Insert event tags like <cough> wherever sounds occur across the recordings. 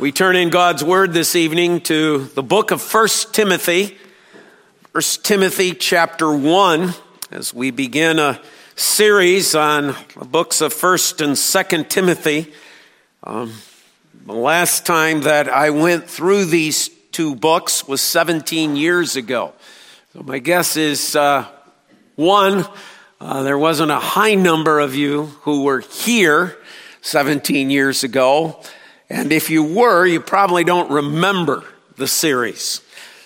We turn in God's Word this evening to the book of 1 Timothy, 1 Timothy chapter 1, as we begin a series on the books of 1st and 2nd Timothy. Um, the last time that I went through these two books was 17 years ago. So my guess is uh, one, uh, there wasn't a high number of you who were here 17 years ago. And if you were, you probably don't remember the series.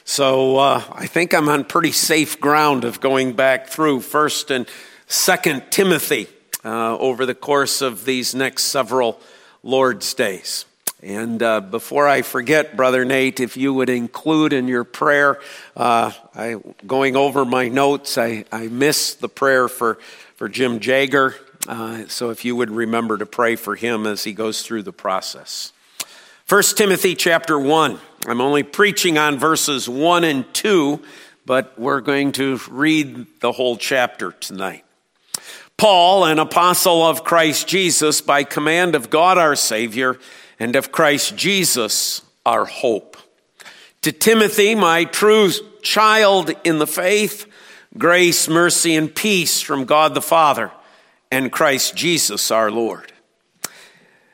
So uh, I think I'm on pretty safe ground of going back through First and Second Timothy uh, over the course of these next several Lord's days. And uh, before I forget, Brother Nate, if you would include in your prayer, uh, I, going over my notes, I, I missed the prayer for, for Jim Jager. Uh, so if you would remember to pray for him as he goes through the process. 1 Timothy chapter 1. I'm only preaching on verses 1 and 2, but we're going to read the whole chapter tonight. Paul, an apostle of Christ Jesus, by command of God our Savior, and of Christ Jesus our hope. To Timothy, my true child in the faith, grace, mercy, and peace from God the Father and Christ Jesus our Lord.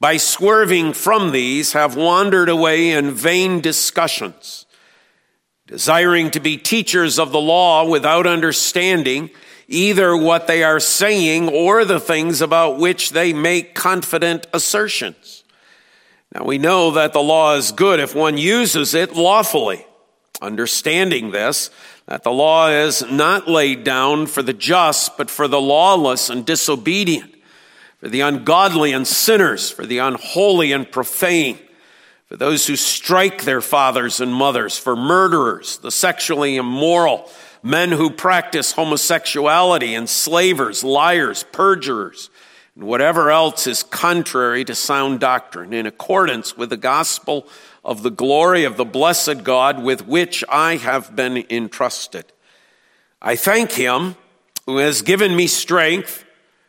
by swerving from these, have wandered away in vain discussions, desiring to be teachers of the law without understanding either what they are saying or the things about which they make confident assertions. Now we know that the law is good if one uses it lawfully. Understanding this, that the law is not laid down for the just, but for the lawless and disobedient for the ungodly and sinners, for the unholy and profane, for those who strike their fathers and mothers, for murderers, the sexually immoral, men who practice homosexuality, enslavers, liars, perjurers, and whatever else is contrary to sound doctrine, in accordance with the gospel of the glory of the blessed God with which I have been entrusted. I thank him who has given me strength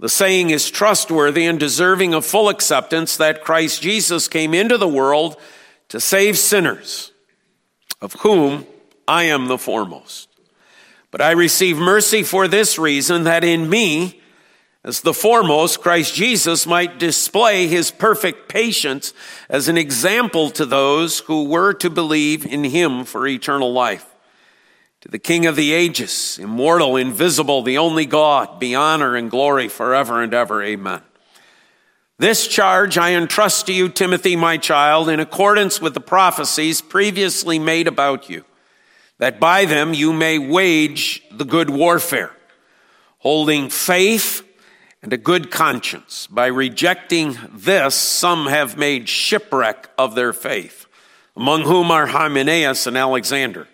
The saying is trustworthy and deserving of full acceptance that Christ Jesus came into the world to save sinners, of whom I am the foremost. But I receive mercy for this reason that in me, as the foremost, Christ Jesus might display his perfect patience as an example to those who were to believe in him for eternal life. To the King of the ages, immortal, invisible, the only God, be honor and glory forever and ever. Amen. This charge I entrust to you, Timothy, my child, in accordance with the prophecies previously made about you, that by them you may wage the good warfare, holding faith and a good conscience. By rejecting this, some have made shipwreck of their faith, among whom are Hymenaeus and Alexander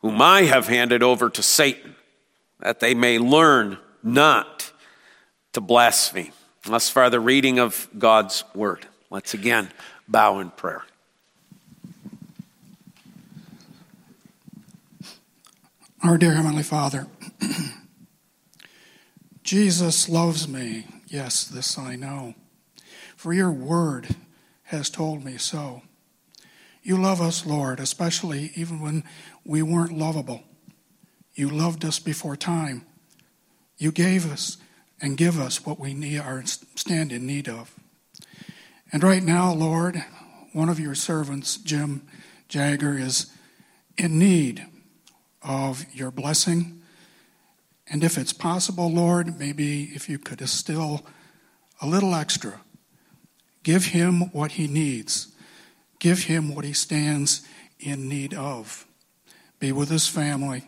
whom I have handed over to Satan, that they may learn not to blaspheme. Thus far, the reading of God's word. Let's again bow in prayer. Our dear Heavenly Father, <clears throat> Jesus loves me. Yes, this I know. For your word has told me so. You love us, Lord, especially even when we weren't lovable. You loved us before time. You gave us and give us what we need, our stand in need of. And right now, Lord, one of your servants, Jim Jagger, is in need of your blessing. And if it's possible, Lord, maybe if you could distill a little extra, give him what he needs, give him what he stands in need of. Be with his family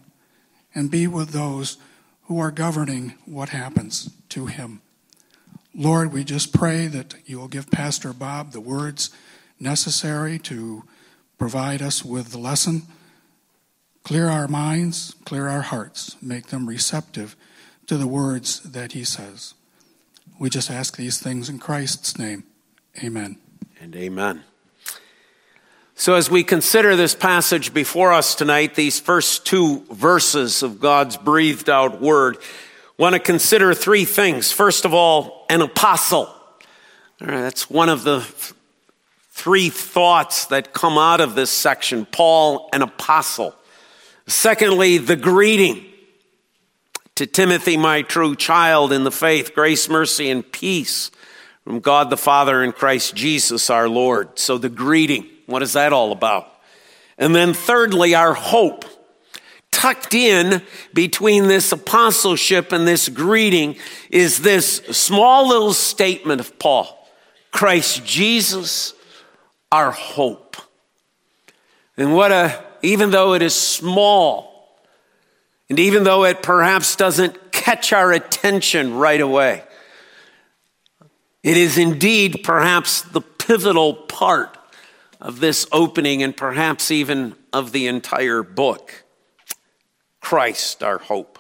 and be with those who are governing what happens to him. Lord, we just pray that you will give Pastor Bob the words necessary to provide us with the lesson. Clear our minds, clear our hearts, make them receptive to the words that he says. We just ask these things in Christ's name. Amen. And amen. So, as we consider this passage before us tonight, these first two verses of God's breathed out word, want to consider three things. First of all, an apostle. All right, that's one of the three thoughts that come out of this section Paul, an apostle. Secondly, the greeting to Timothy, my true child in the faith, grace, mercy, and peace from God the Father and Christ Jesus our Lord. So the greeting, what is that all about? And then thirdly, our hope. Tucked in between this apostleship and this greeting is this small little statement of Paul Christ Jesus, our hope. And what a, even though it is small, and even though it perhaps doesn't catch our attention right away, it is indeed perhaps the pivotal part of this opening and perhaps even of the entire book. Christ, our hope.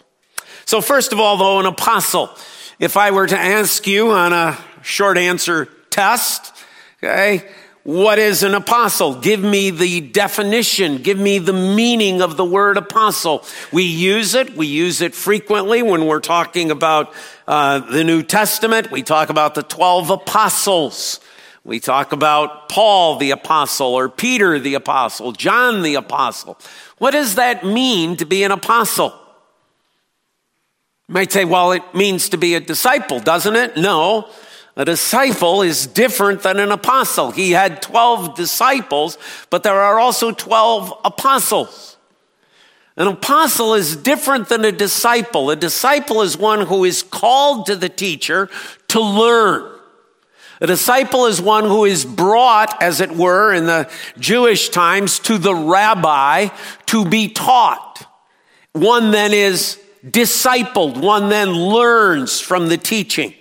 So, first of all, though, an apostle. If I were to ask you on a short answer test, okay, what is an apostle? Give me the definition. Give me the meaning of the word apostle. We use it. We use it frequently when we're talking about uh, the New Testament. We talk about the 12 apostles. We talk about Paul the apostle or Peter the apostle, John the apostle. What does that mean to be an apostle? You might say, well, it means to be a disciple, doesn't it? No. A disciple is different than an apostle. He had 12 disciples, but there are also 12 apostles. An apostle is different than a disciple. A disciple is one who is called to the teacher to learn. A disciple is one who is brought, as it were, in the Jewish times to the rabbi to be taught. One then is discipled. One then learns from the teaching.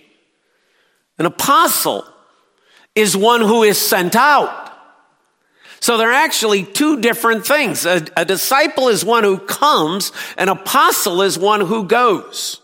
An apostle is one who is sent out. So they're actually two different things. A, a, disciple is one who comes, an apostle is one who goes.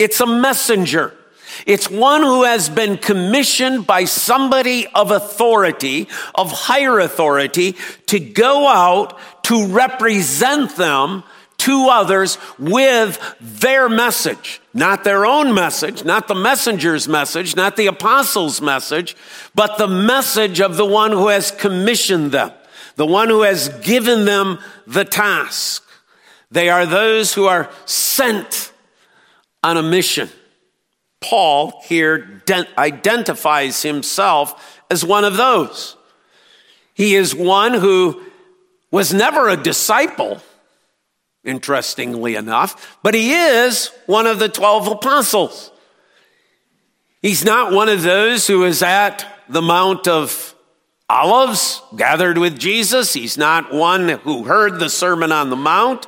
It's a messenger. It's one who has been commissioned by somebody of authority, of higher authority, to go out to represent them to others with their message. Not their own message, not the messenger's message, not the apostle's message, but the message of the one who has commissioned them, the one who has given them the task. They are those who are sent on a mission. Paul here identifies himself as one of those. He is one who was never a disciple interestingly enough, but he is one of the 12 apostles. He's not one of those who is at the Mount of Olives gathered with Jesus. He's not one who heard the Sermon on the Mount.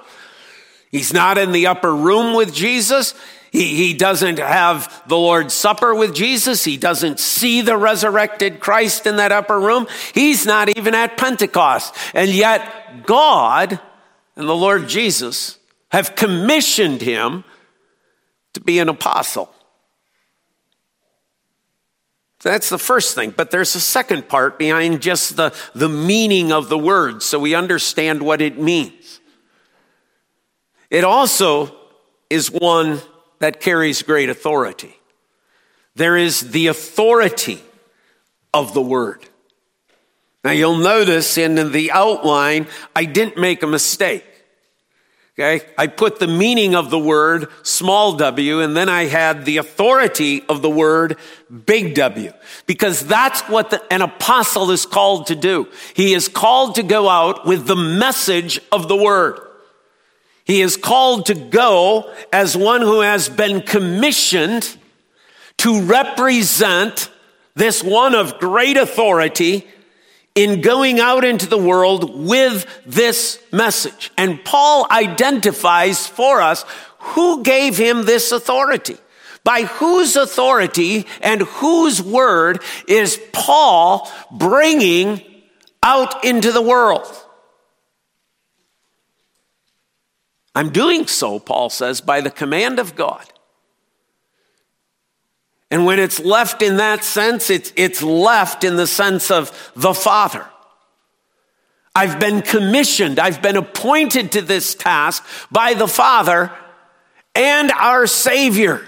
He's not in the upper room with Jesus. He, he doesn't have the Lord's Supper with Jesus. He doesn't see the resurrected Christ in that upper room. He's not even at Pentecost. And yet God and the Lord Jesus have commissioned him to be an apostle. That's the first thing. But there's a second part behind just the, the meaning of the word so we understand what it means. It also is one that carries great authority. There is the authority of the word. Now you'll notice in the outline, I didn't make a mistake. Okay. I put the meaning of the word small w and then I had the authority of the word big W because that's what the, an apostle is called to do. He is called to go out with the message of the word. He is called to go as one who has been commissioned to represent this one of great authority in going out into the world with this message. And Paul identifies for us who gave him this authority. By whose authority and whose word is Paul bringing out into the world? I'm doing so, Paul says, by the command of God. And when it's left in that sense, it's, it's left in the sense of the Father. I've been commissioned, I've been appointed to this task by the Father and our Savior,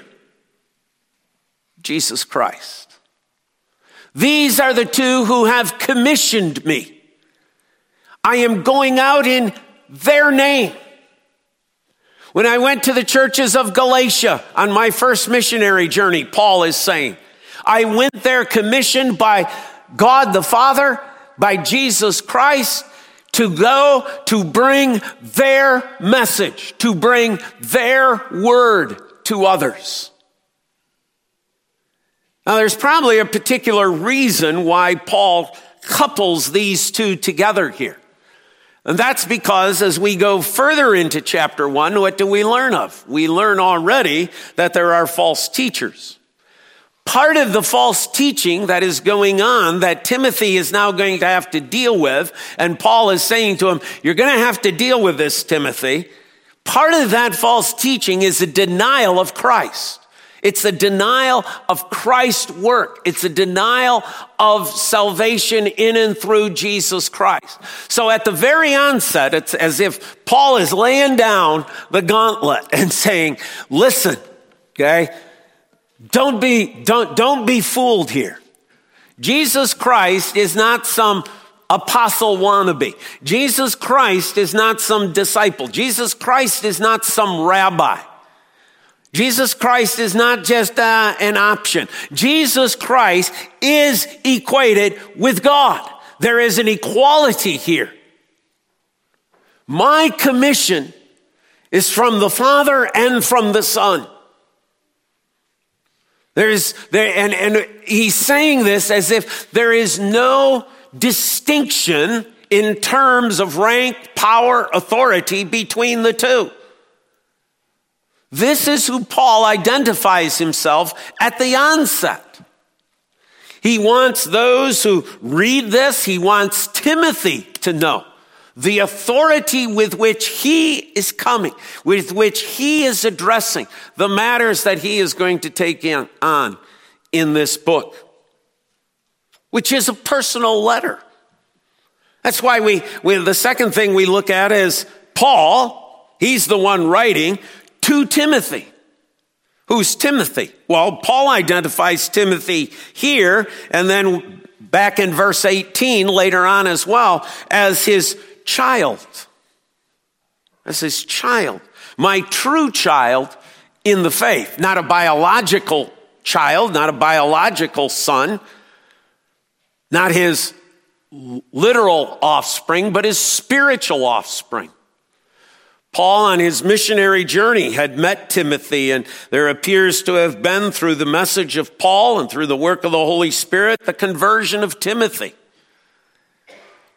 Jesus Christ. These are the two who have commissioned me. I am going out in their name. When I went to the churches of Galatia on my first missionary journey, Paul is saying, I went there commissioned by God the Father, by Jesus Christ, to go to bring their message, to bring their word to others. Now, there's probably a particular reason why Paul couples these two together here. And that's because as we go further into chapter one, what do we learn of? We learn already that there are false teachers. Part of the false teaching that is going on that Timothy is now going to have to deal with, and Paul is saying to him, you're going to have to deal with this, Timothy. Part of that false teaching is a denial of Christ. It's a denial of Christ's work. It's a denial of salvation in and through Jesus Christ. So at the very onset, it's as if Paul is laying down the gauntlet and <laughs> saying, listen, okay, don't be, don't, don't be fooled here. Jesus Christ is not some apostle wannabe. Jesus Christ is not some disciple. Jesus Christ is not some rabbi. Jesus Christ is not just uh, an option. Jesus Christ is equated with God. There is an equality here. My commission is from the Father and from the Son. There's there, and, and he's saying this as if there is no distinction in terms of rank, power, authority between the two. This is who Paul identifies himself at the onset. He wants those who read this, he wants Timothy to know the authority with which he is coming, with which he is addressing the matters that he is going to take in, on in this book, which is a personal letter. That's why we, we, the second thing we look at is Paul, he's the one writing, to Timothy. Who's Timothy? Well, Paul identifies Timothy here and then back in verse 18 later on as well as his child. As his child. My true child in the faith. Not a biological child, not a biological son, not his literal offspring, but his spiritual offspring. Paul, on his missionary journey, had met Timothy, and there appears to have been, through the message of Paul and through the work of the Holy Spirit, the conversion of Timothy.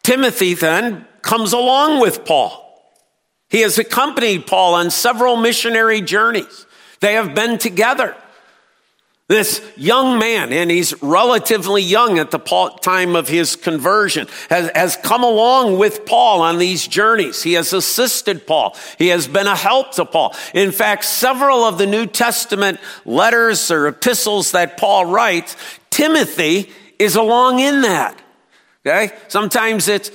Timothy then comes along with Paul. He has accompanied Paul on several missionary journeys. They have been together. This young man, and he's relatively young at the time of his conversion, has, has come along with Paul on these journeys. He has assisted Paul. He has been a help to Paul. In fact, several of the New Testament letters or epistles that Paul writes, Timothy is along in that. Okay? Sometimes it's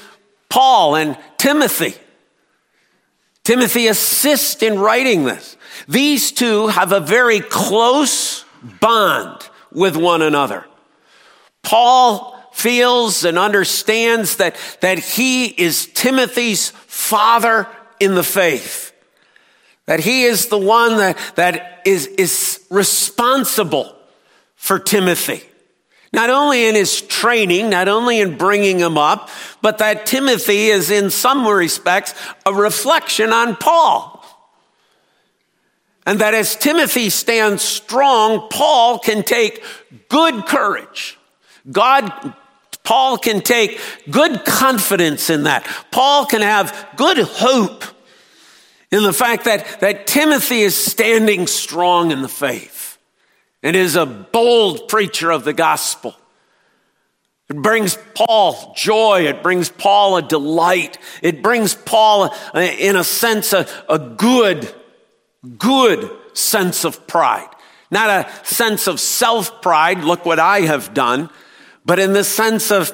Paul and Timothy. Timothy assists in writing this. These two have a very close bond with one another. Paul feels and understands that, that he is Timothy's father in the faith. That he is the one that, that is, is responsible for Timothy. Not only in his training, not only in bringing him up, but that Timothy is in some respects a reflection on Paul. And that as Timothy stands strong, Paul can take good courage. God, Paul can take good confidence in that. Paul can have good hope in the fact that, that Timothy is standing strong in the faith and is a bold preacher of the gospel. It brings Paul joy. It brings Paul a delight. It brings Paul, uh, in a sense, a, a good, good sense of pride. Not a sense of self pride, look what I have done, but in the sense of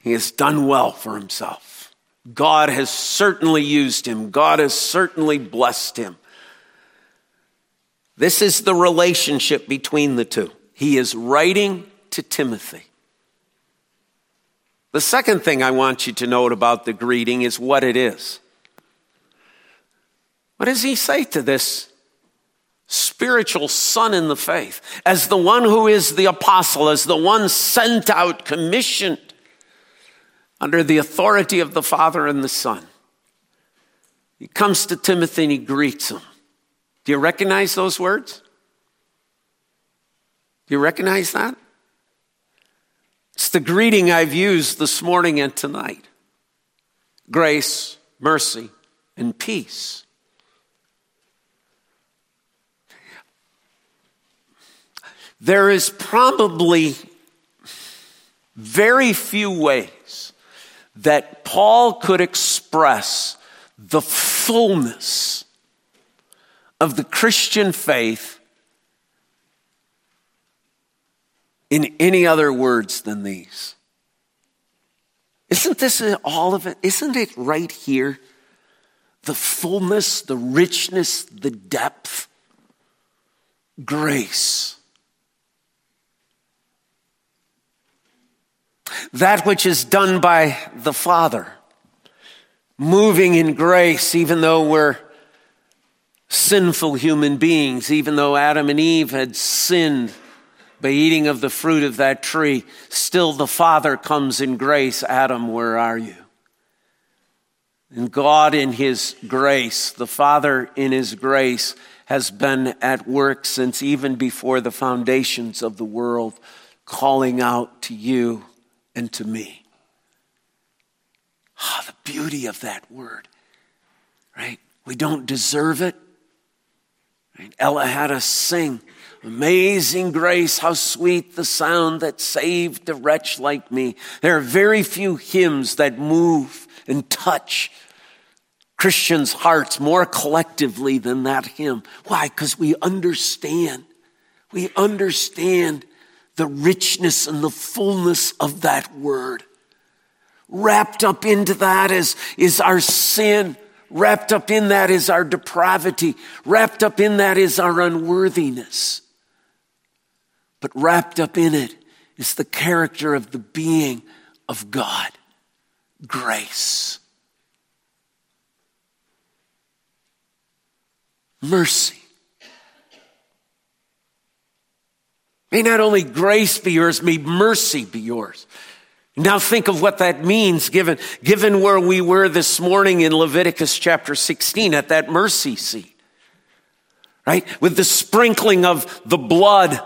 he has done well for himself. God has certainly used him. God has certainly blessed him. This is the relationship between the two. He is writing to Timothy. The second thing I want you to note about the greeting is what it is. What does he say to this spiritual son in the faith? As the one who is the apostle, as the one sent out, commissioned under the authority of the Father and the Son. He comes to Timothy and he greets him. Do you recognize those words? Do you recognize that? It's the greeting I've used this morning and tonight grace, mercy, and peace. There is probably very few ways that Paul could express the fullness of the Christian faith in any other words than these. Isn't this all of it? Isn't it right here? The fullness, the richness, the depth, grace. That which is done by the Father, moving in grace, even though we're sinful human beings, even though Adam and Eve had sinned by eating of the fruit of that tree, still the Father comes in grace. Adam, where are you? And God, in His grace, the Father, in His grace, has been at work since even before the foundations of the world, calling out to you and to me. Ah, oh, the beauty of that word, right? We don't deserve it. Right? Ella had us sing Amazing grace, how sweet the sound that saved a wretch like me. There are very few hymns that move and touch Christians' hearts more collectively than that hymn. Why? Because we understand. We understand the richness and the fullness of that word. Wrapped up into that is, is our sin. Wrapped up in that is our depravity. Wrapped up in that is our unworthiness. But wrapped up in it is the character of the being of God grace, mercy. May not only grace be yours, may mercy be yours. Now think of what that means given, given where we were this morning in Leviticus chapter 16 at that mercy seat. Right? With the sprinkling of the blood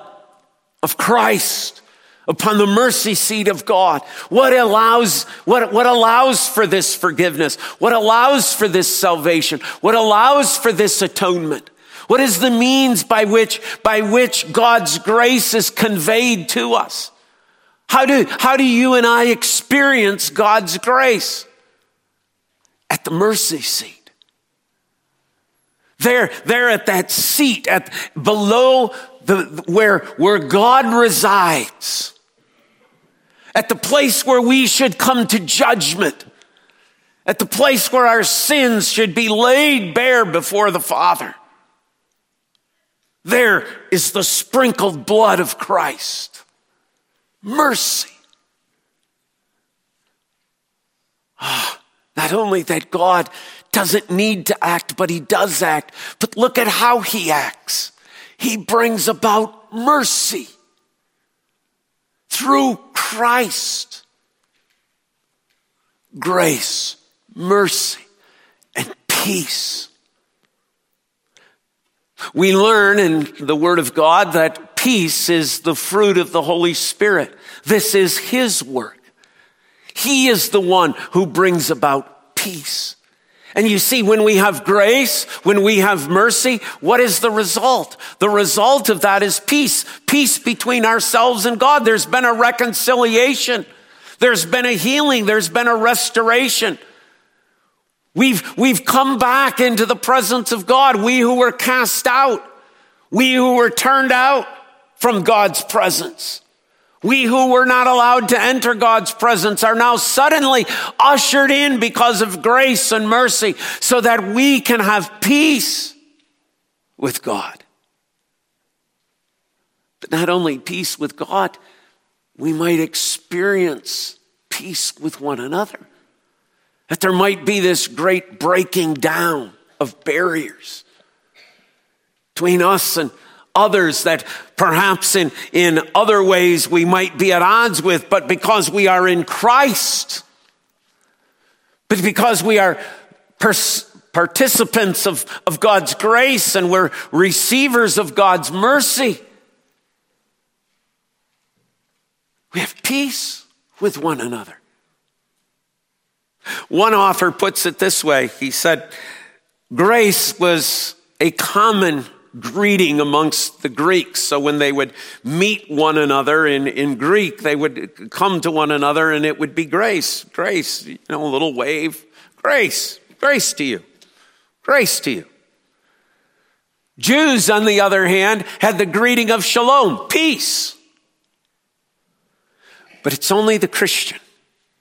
of Christ upon the mercy seat of God. What allows, what, what allows for this forgiveness? What allows for this salvation? What allows for this atonement? What is the means by which, by which God's grace is conveyed to us? How do, how do you and I experience God's grace? At the mercy seat. There, there at that seat, at below the, where, where God resides, at the place where we should come to judgment, at the place where our sins should be laid bare before the Father. There is the sprinkled blood of Christ. Mercy. Ah, not only that God doesn't need to act, but he does act. But look at how he acts. He brings about mercy through Christ. Grace, mercy, and peace. We learn in the Word of God that peace is the fruit of the Holy Spirit. This is His work. He is the one who brings about peace. And you see, when we have grace, when we have mercy, what is the result? The result of that is peace. Peace between ourselves and God. There's been a reconciliation. There's been a healing. There's been a restoration. We've, we've come back into the presence of God. We who were cast out. We who were turned out from God's presence. We who were not allowed to enter God's presence are now suddenly ushered in because of grace and mercy so that we can have peace with God. But not only peace with God, we might experience peace with one another. That there might be this great breaking down of barriers between us and others that perhaps in, in other ways we might be at odds with, but because we are in Christ, but because we are pers- participants of, of God's grace and we're receivers of God's mercy, we have peace with one another. One author puts it this way. He said, grace was a common greeting amongst the Greeks. So when they would meet one another in, in Greek, they would come to one another and it would be grace, grace, you know, a little wave, grace, grace to you, grace to you. Jews, on the other hand, had the greeting of shalom, peace. But it's only the Christian,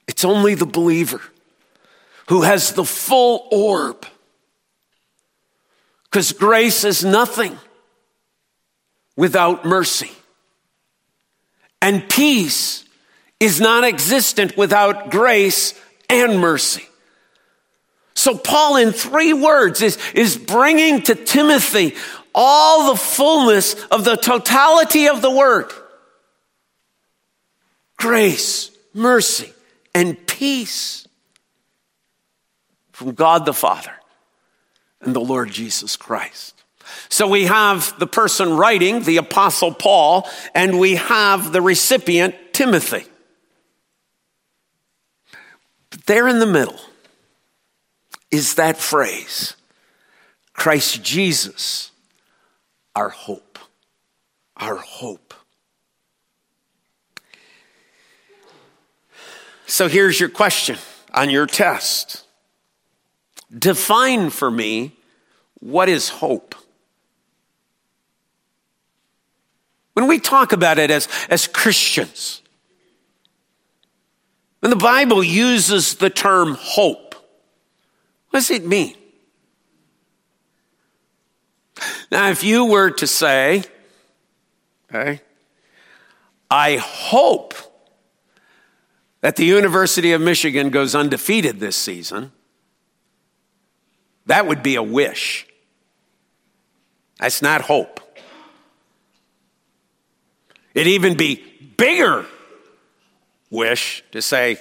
it's only the believer who has the full orb because grace is nothing without mercy. And peace is non existent without grace and mercy. So, Paul, in three words, is, is bringing to Timothy all the fullness of the totality of the word grace, mercy, and peace from God the Father and the Lord Jesus Christ. So we have the person writing, the apostle Paul, and we have the recipient, Timothy. But there in the middle is that phrase, Christ Jesus, our hope, our hope. So here's your question on your test. Define for me what is hope? When we talk about it as, as Christians, when the Bible uses the term hope, what does it mean? Now, if you were to say, okay, I hope that the University of Michigan goes undefeated this season, that would be a wish. That's not hope. It'd even be bigger wish to say,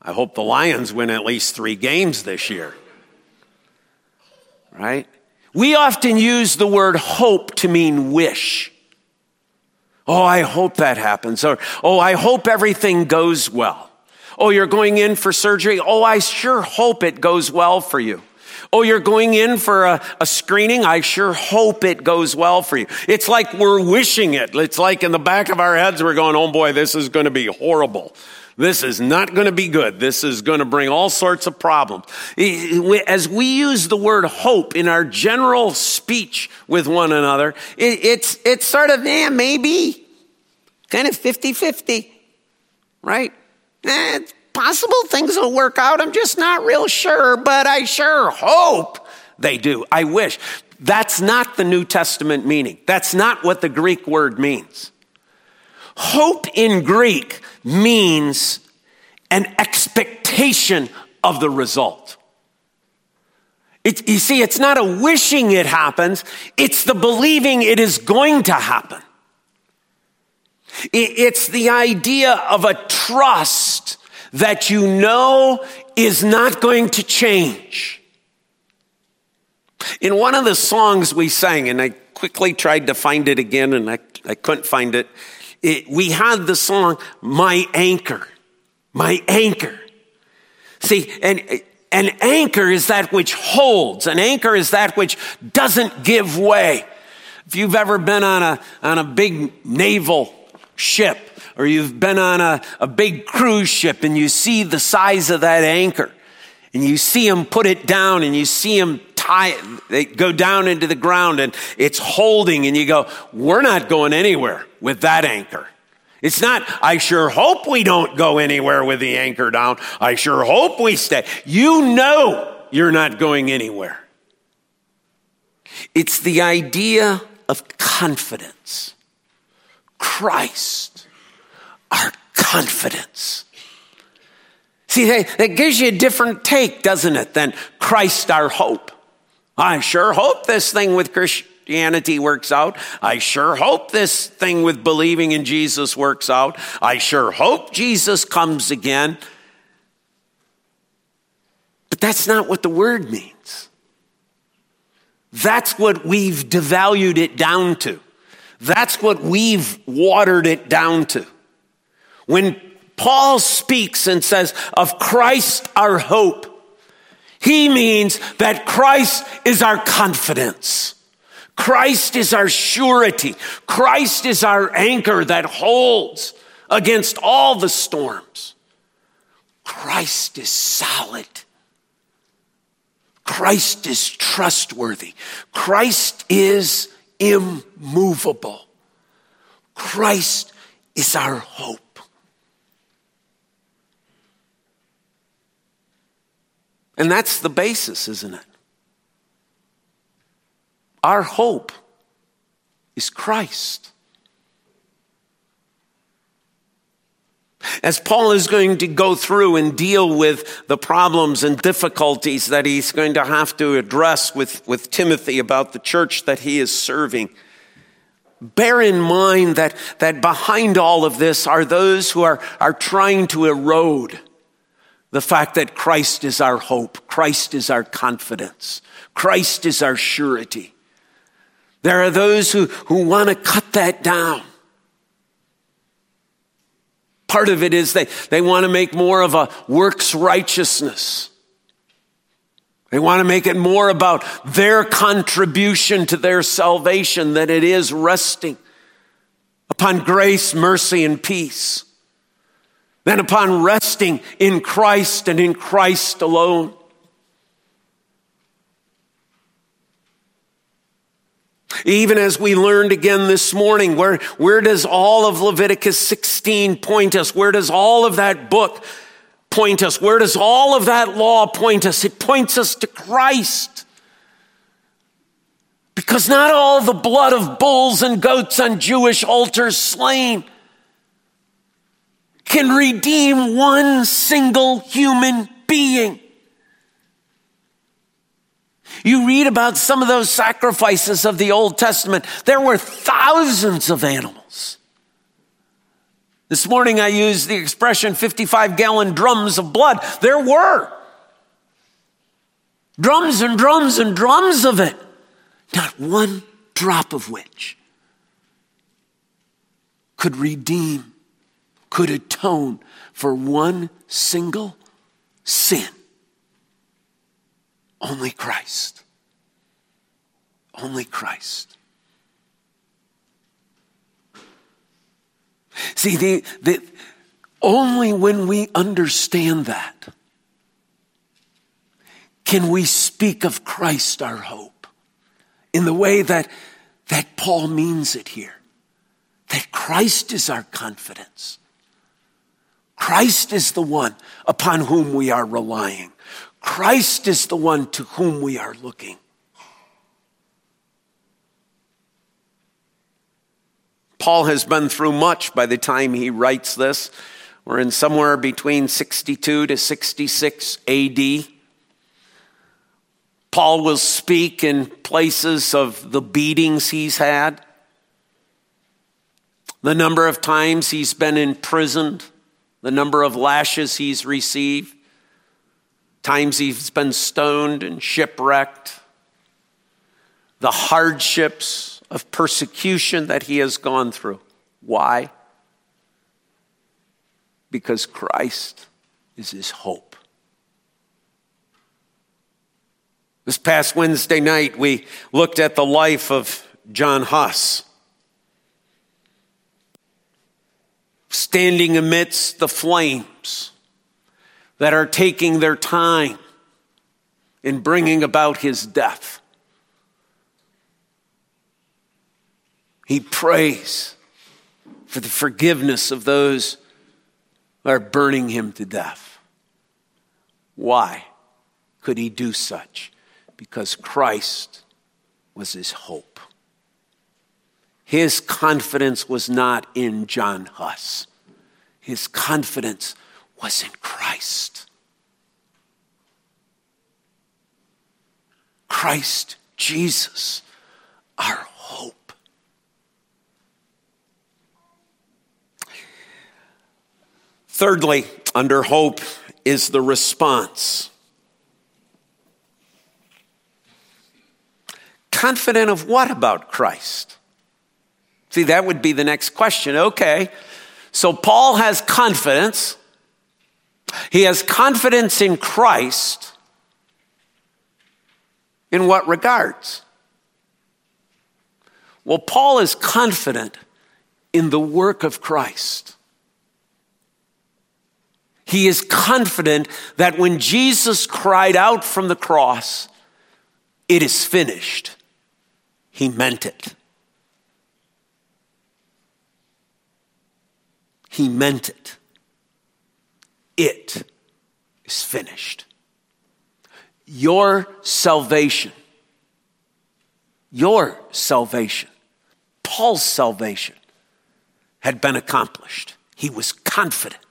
I hope the Lions win at least three games this year. Right? We often use the word hope to mean wish. Oh, I hope that happens. Or, oh, I hope everything goes well. Oh, you're going in for surgery. Oh, I sure hope it goes well for you. Oh, you're going in for a, a, screening? I sure hope it goes well for you. It's like we're wishing it. It's like in the back of our heads, we're going, oh boy, this is going to be horrible. This is not going to be good. This is going to bring all sorts of problems. As we use the word hope in our general speech with one another, it's, it's sort of, yeah, maybe, kind of 50 50, right? Eh, possible things will work out. I'm just not real sure, but I sure hope they do. I wish. That's not the New Testament meaning. That's not what the Greek word means. Hope in Greek means an expectation of the result. It, you see, it's not a wishing it happens, it's the believing it is going to happen. It, it's the idea of a trust that you know is not going to change. In one of the songs we sang, and I quickly tried to find it again and I, I couldn't find it, it, we had the song, My Anchor. My Anchor. See, and an anchor is that which holds. An anchor is that which doesn't give way. If you've ever been on a, on a big naval ship or you've been on a, a big cruise ship and you see the size of that anchor and you see them put it down and you see them tie it, they go down into the ground and it's holding and you go, we're not going anywhere with that anchor. It's not, I sure hope we don't go anywhere with the anchor down. I sure hope we stay. You know you're not going anywhere. It's the idea of confidence. Christ, our confidence. See, that gives you a different take, doesn't it, than Christ, our hope. I sure hope this thing with Christianity works out. I sure hope this thing with believing in Jesus works out. I sure hope Jesus comes again. But that's not what the word means. That's what we've devalued it down to. That's what we've watered it down to. When Paul speaks and says, of Christ our hope, he means that Christ is our confidence. Christ is our surety. Christ is our anchor that holds against all the storms. Christ is solid. Christ is trustworthy. Christ is immovable. Christ is our hope. And that's the basis, isn't it? Our hope is Christ. As Paul is going to go through and deal with the problems and difficulties that he's going to have to address with, with Timothy about the church that he is serving, bear in mind that, that behind all of this are those who are, are trying to erode the fact that Christ is our hope, Christ is our confidence, Christ is our surety. There are those who, who want to cut that down. Part of it is they, they want to make more of a works righteousness. They want to make it more about their contribution to their salvation than it is resting upon grace, mercy, and peace. Than upon resting in Christ and in Christ alone. Even as we learned again this morning, where, where does all of Leviticus 16 point us? Where does all of that book point us? Where does all of that law point us? It points us to Christ. Because not all the blood of bulls and goats on Jewish altars slain can redeem one single human being. You read about some of those sacrifices of the Old Testament. There were thousands of animals. This morning I used the expression 55 gallon drums of blood. There were drums and drums and drums of it. Not one drop of which could redeem, could atone for one single sin. Only Christ. Only Christ. See, the, the, only when we understand that can we speak of Christ our hope in the way that, that Paul means it here. That Christ is our confidence. Christ is the one upon whom we are relying. Christ is the one to whom we are looking. Paul has been through much by the time he writes this. We're in somewhere between 62 to 66 AD. Paul will speak in places of the beatings he's had, the number of times he's been imprisoned, the number of lashes he's received. Times he's been stoned and shipwrecked. the hardships of persecution that he has gone through. Why? Because Christ is his hope. This past Wednesday night, we looked at the life of John Huss. Standing amidst the flames that are taking their time in bringing about his death. He prays for the forgiveness of those that are burning him to death. Why could he do such? Because Christ was his hope. His confidence was not in John Huss. His confidence was in Christ. Christ Jesus, our hope. Thirdly, under hope is the response. Confident of what about Christ? See, that would be the next question. Okay, so Paul has confidence. He has confidence in Christ. In what regards? Well, Paul is confident in the work of Christ. He is confident that when Jesus cried out from the cross, it is finished, he meant it. He meant it. It is finished. Your salvation, your salvation, Paul's salvation had been accomplished. He was confident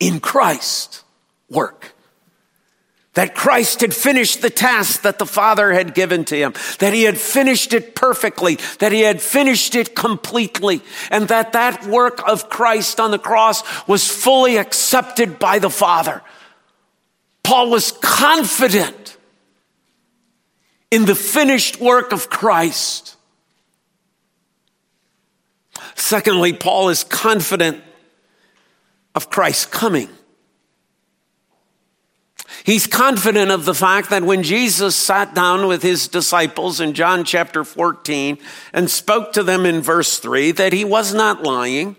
in Christ's work. That Christ had finished the task that the Father had given to him, that he had finished it perfectly, that he had finished it completely, and that that work of Christ on the cross was fully accepted by the Father. Paul was confident in the finished work of Christ. Secondly, Paul is confident of Christ's coming. He's confident of the fact that when Jesus sat down with his disciples in John chapter 14 and spoke to them in verse 3, that he was not lying,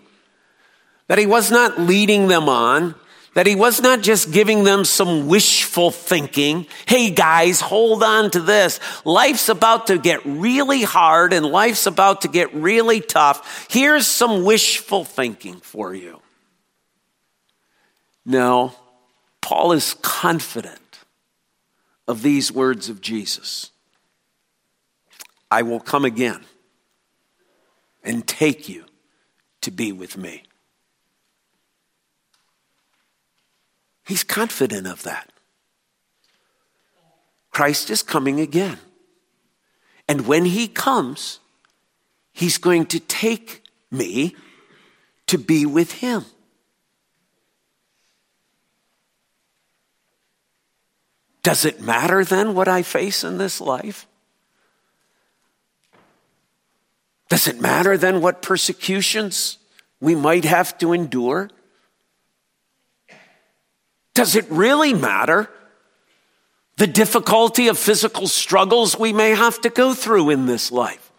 that he was not leading them on, that he was not just giving them some wishful thinking. Hey guys, hold on to this. Life's about to get really hard and life's about to get really tough. Here's some wishful thinking for you. No, Paul is confident of these words of Jesus I will come again and take you to be with me. He's confident of that. Christ is coming again. And when he comes, he's going to take me to be with him. Does it matter then what I face in this life? Does it matter then what persecutions we might have to endure? Does it really matter the difficulty of physical struggles we may have to go through in this life?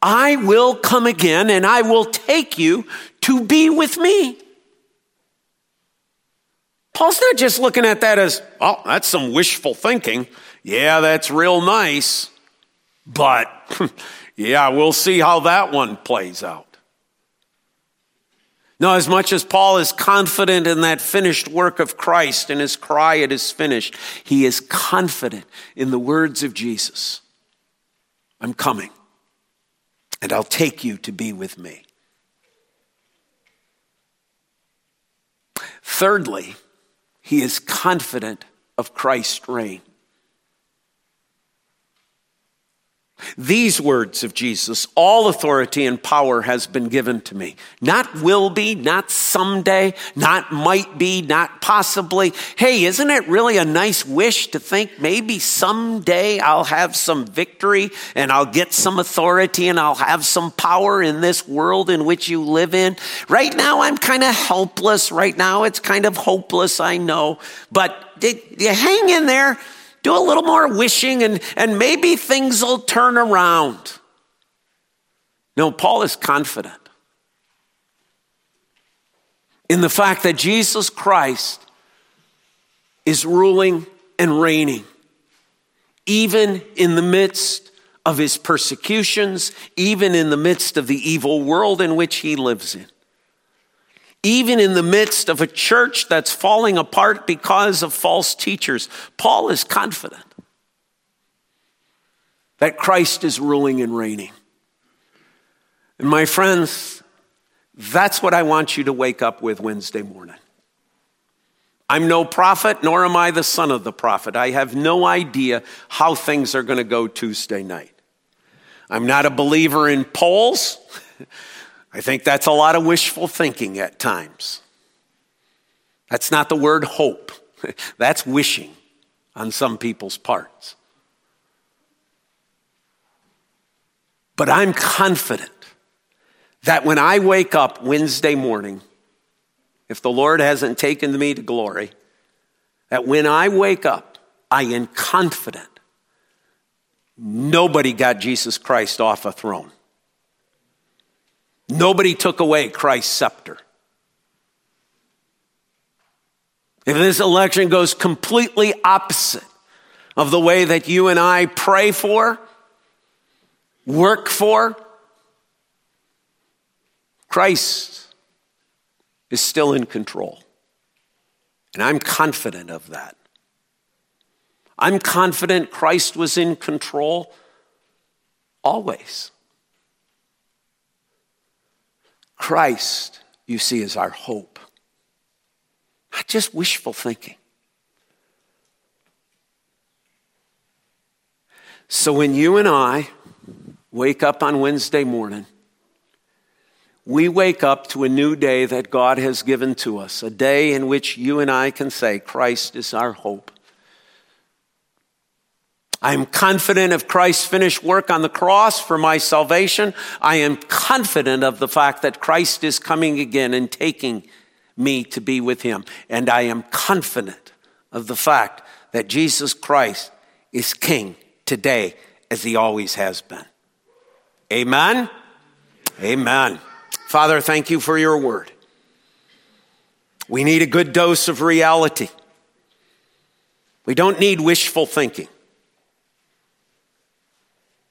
I will come again and I will take you to be with me. Paul's not just looking at that as, oh, that's some wishful thinking. Yeah, that's real nice. But, <laughs> yeah, we'll see how that one plays out. Now, as much as Paul is confident in that finished work of Christ and his cry, it is finished, he is confident in the words of Jesus I'm coming, and I'll take you to be with me. Thirdly, he is confident of Christ's reign. These words of Jesus, all authority and power has been given to me. Not will be, not someday, not might be, not possibly. Hey, isn't it really a nice wish to think maybe someday I'll have some victory and I'll get some authority and I'll have some power in this world in which you live in? Right now I'm kind of helpless. Right now it's kind of hopeless, I know. But you hang in there do a little more wishing and, and maybe things will turn around. No, Paul is confident in the fact that Jesus Christ is ruling and reigning, even in the midst of his persecutions, even in the midst of the evil world in which he lives in even in the midst of a church that's falling apart because of false teachers. Paul is confident that Christ is ruling and reigning. And my friends, that's what I want you to wake up with Wednesday morning. I'm no prophet, nor am I the son of the prophet. I have no idea how things are going to go Tuesday night. I'm not a believer in polls. <laughs> I think that's a lot of wishful thinking at times. That's not the word hope, <laughs> that's wishing on some people's parts. But I'm confident that when I wake up Wednesday morning, if the Lord hasn't taken me to glory, that when I wake up, I am confident nobody got Jesus Christ off a throne. Nobody took away Christ's scepter. If this election goes completely opposite of the way that you and I pray for, work for, Christ is still in control. And I'm confident of that. I'm confident Christ was in control always. Christ, you see, is our hope. Not just wishful thinking. So when you and I wake up on Wednesday morning, we wake up to a new day that God has given to us, a day in which you and I can say, Christ is our hope. I am confident of Christ's finished work on the cross for my salvation. I am confident of the fact that Christ is coming again and taking me to be with him. And I am confident of the fact that Jesus Christ is King today as he always has been. Amen. Amen. Father, thank you for your word. We need a good dose of reality. We don't need wishful thinking.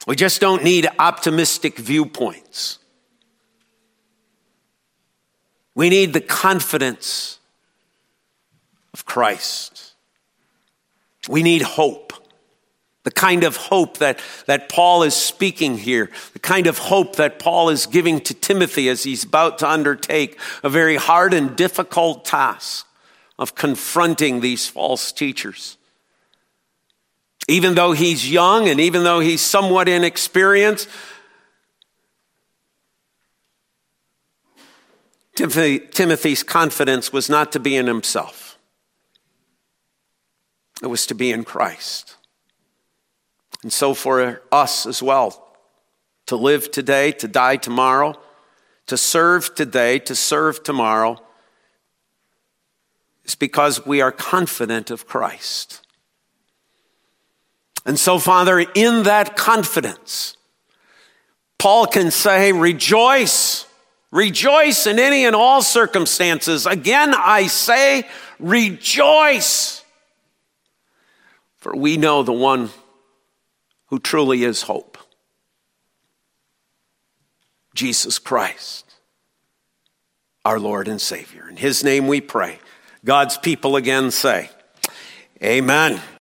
We just don't need optimistic viewpoints. We need the confidence of Christ. We need hope. The kind of hope that, that Paul is speaking here, the kind of hope that Paul is giving to Timothy as he's about to undertake a very hard and difficult task of confronting these false teachers. Even though he's young and even though he's somewhat inexperienced, Timothy, Timothy's confidence was not to be in himself, it was to be in Christ. And so for us as well, to live today, to die tomorrow, to serve today, to serve tomorrow, is because we are confident of Christ. And so, Father, in that confidence, Paul can say, Rejoice, rejoice in any and all circumstances. Again, I say, Rejoice. For we know the one who truly is hope Jesus Christ, our Lord and Savior. In his name we pray. God's people again say, Amen.